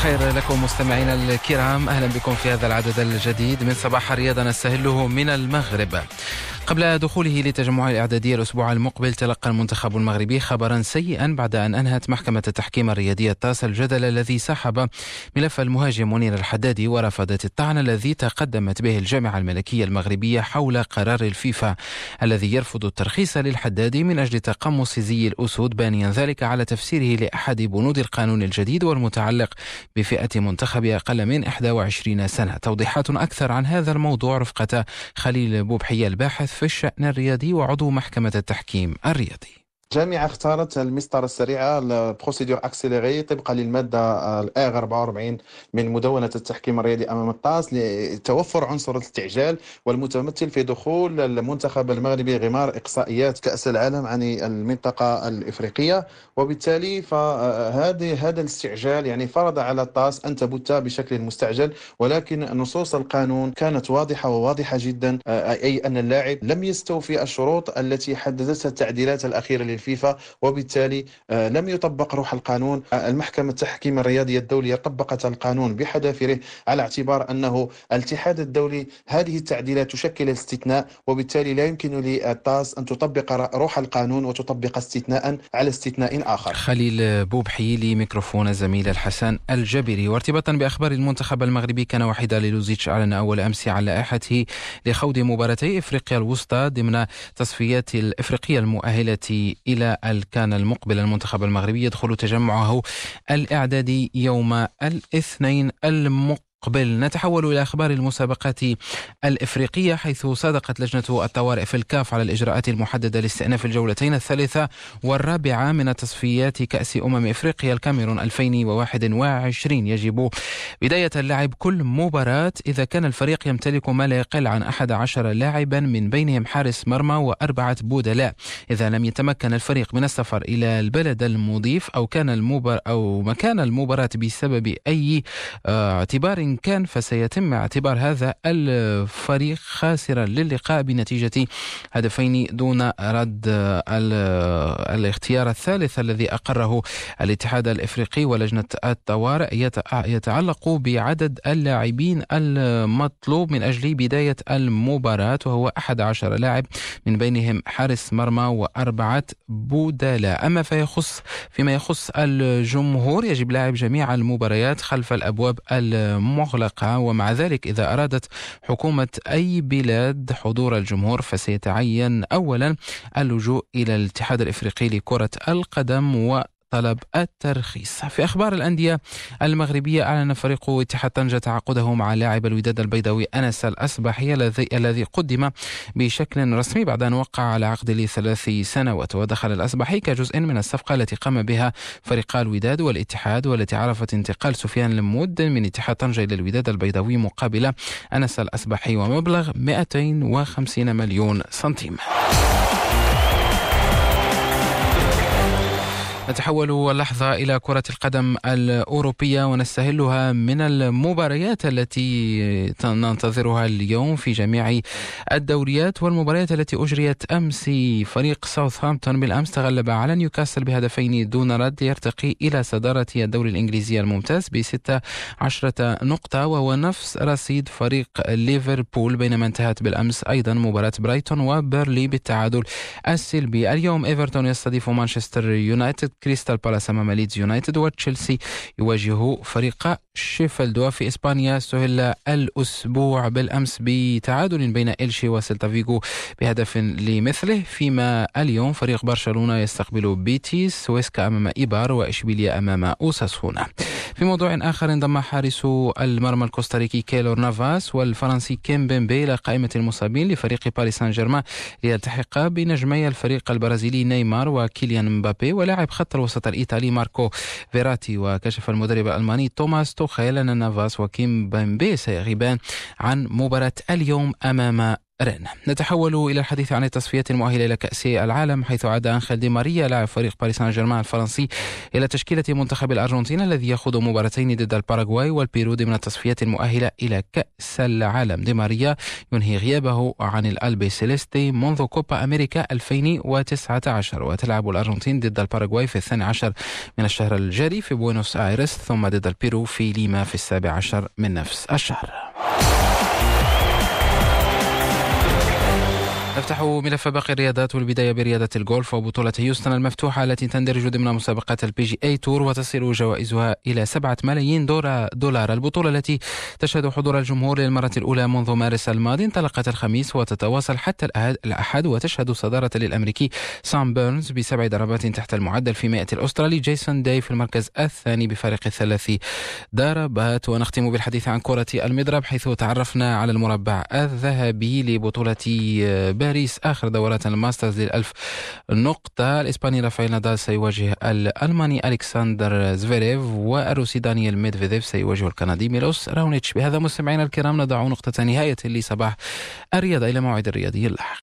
الخير لكم مستمعينا الكرام. أهلا بكم في هذا العدد الجديد. من صباح الرياضه نستهله من المغرب. قبل دخوله لتجمع الإعدادية الأسبوع المقبل تلقى المنتخب المغربي خبرا سيئا بعد أن أنهت محكمة التحكيم الرياضية التاس الجدل الذي سحب ملف المهاجم منير الحدادي ورفضت الطعن الذي تقدمت به الجامعة الملكية المغربية حول قرار الفيفا الذي يرفض الترخيص للحدادي من أجل تقمص زي الأسود. بانيا ذلك على تفسيره لأحد بنود القانون الجديد والمتعلق بفئة منتخب أقل من 21 سنة. توضيحات أكثر عن هذا الموضوع رفقة خليل بوبحية الباحث في الشأن الرياضي وعضو محكمة التحكيم الرياضي. الجامعة اختارت المسطرة السريعة ال procédure accélérée طبقا للمادة ال R 44 من مدونة التحكيم الرياضي أمام الطاس لتوفر عنصر الاستعجال والمتمثل في دخول المنتخب المغربي غمار إقصائيات كأس العالم عن المنطقة الإفريقية. وبالتالي فهذه هذا الاستعجال يعني فرض على الطاس أن تبت بشكل مستعجل ولكن نصوص القانون كانت واضحة وواضحة جدا أي أن اللاعب لم يستوفي الشروط التي حددتها التعديلات الأخيرة الفيفا وبالتالي آه، لم يطبق روح القانون. آه، المحكمة التحكيم الرياضية الدولية طبقت القانون بحذافيره على اعتبار أنه الاتحاد الدولي هذه التعديلات تشكل استثناء وبالتالي لا يمكن للطاس أن تطبق روح القانون وتطبق استثناء على استثناء آخر. خليل بوبحي لميكروفون الزميل الحسن الجبري. وارتباطا بأخبار المنتخب المغربي كان وحيدا للوزيتش أعلن أول أمس عن لائحته لخوض مباراتي إفريقيا الوسطى ضمن تصفيات الإفريقية المؤهلة إلى الكان المقبل المنتخب المغربي يدخل تجمعه الإعدادي يوم الاثنين المقبل. قبل. نتحول إلى أخبار المسابقات الإفريقية حيث صادقت لجنة الطوارئ في الكاف على الإجراءات المحددة لاستئناف الجولتين الثالثة والرابعة من تصفيات كأس أمم إفريقيا الكاميرون 2021 يجب بداية اللعب كل مباراة إذا كان الفريق يمتلك ما لا يقل عن 11 لاعبا من بينهم حارس مرمى وأربعة بدلاء إذا لم يتمكن الفريق من السفر إلى البلد المضيف أو كان المبار أو مكان المباراة بسبب أي آه، اعتبار كان فسيتم اعتبار هذا الفريق خاسرا للقاء بنتيجة هدفين دون رد الاختيار الثالث الذي أقره الاتحاد الإفريقي ولجنة الطوارئ. يتعلق بعدد اللاعبين المطلوب من أجل بداية المباراة وهو 11 لاعب من بينهم حارس مرمى وأربعة بدلاء أما فيخص فيما يخص الجمهور يجب لعب جميع المباريات خلف الأبواب الم مغلقة ومع ذلك إذا أرادت حكومة أي بلاد حضور الجمهور فسيتعين أولا اللجوء إلى الاتحاد الإفريقي لكرة القدم و طلب الترخيص. في أخبار الأندية المغربية أعلن فريق اتحاد طنجة تعاقده مع لاعب الوداد البيضاوي أنس الأصبحي الذي الذي قدم بشكل رسمي بعد أن وقع على عقد لثلاث سنوات. ودخل الأصبحي كجزء من الصفقة التي قام بها فريقا الوداد والاتحاد والتي عرفت انتقال سفيان المود من اتحاد طنجة إلى الوداد البيضاوي مقابل أنس الأصبحي ومبلغ 250 مليون سنتيم. نتحول اللحظة إلى كرة القدم الأوروبية ونستهلها من المباريات التي ننتظرها اليوم في جميع الدوريات والمباريات التي أجريت أمس. فريق ساوثهامبتون بالأمس تغلب على نيوكاسل بهدفين دون رد يرتقي إلى صدارة الدوري الإنجليزي الممتاز بستة عشرة نقطة وهو نفس رصيد فريق ليفربول بينما انتهت بالأمس أيضا مباراة برايتون وبيرنلي بالتعادل السلبي. اليوم إيفرتون يستضيف مانشستر يونايتد. كريستال بالاس أمام ليدز يونايتد وتشيلسي يواجه فريق شيفيلد. وفي إسبانيا استهل الأسبوع بالأمس بتعادل بين إلشي وسيلتا فيغو بهدف لمثله. فيما اليوم فريق برشلونة يستقبل بيتيس ويسكا أمام إيبار وإشبيليا أمام أوساسونا. في موضوع آخر انضم حارس المرمى الكوستاريكي كيلور نافاس والفرنسي كيمبيمبي إلى قائمة المصابين لفريق باريس سان جيرمان ليلتحق بنجمي الفريق البرازيلي نيمار وكيليان مبابي ولاعب خط الوسط الإيطالي ماركو فيراتي. وكشف المدرب الألماني توماس توخيل أن نافاس وكيمبيمبي سيغيبان عن مباراة اليوم أمام رين. نتحول إلى الحديث عن التصفيات المؤهلة إلى كأس العالم حيث عاد أنخيل دي ماريا لاعب فريق باريس سان جيرمان الفرنسي إلى تشكيلة منتخب الأرجنتين الذي يخوض مباراتين ضد الباراغواي والبيرو ضمن التصفيات المؤهلة إلى كأس العالم. دي ماريا ينهي غيابه عن الألبيسيليستي منذ كوبا أمريكا 2019 وتلعب الأرجنتين ضد الباراغواي في الثاني عشر من الشهر الجاري في بوينوس آيرس ثم ضد البيرو في ليما في السابع عشر من نفس الشهر. نفتح ملف باقي الرياضات والبداية برياضة الجولف وبطولة هيوستن المفتوحة التي تندرج ضمن مسابقات ال PGA Tour وتصل جوائزها إلى سبعة ملايين دولار. البطولة التي تشهد حضور الجمهور للمرة الأولى منذ مارس الماضي انطلقت الخميس وتتواصل حتى الأحد وتشهد صدارة للأمريكي سام بيرنز بسبع ضربات تحت المعدل فيما الأسترالي جيسون داي في المركز الثاني بفارق ثلاث ضربات. ونختم بالحديث عن كرة المضرب حيث تعرفنا على المربع الذهبي لبطولة باريس آخر دورات الماسترز للألف نقطة. الإسباني رافائيل نادال سيواجه الألماني ألكسندر زفيريف والروسي دانيال ميدفيديف سيواجه الكندي ميلوس راونيتش. بهذا مستمعينا الكرام نضع نقطة نهاية لصباح الرياضة إلى موعد الرياضي اللاحق.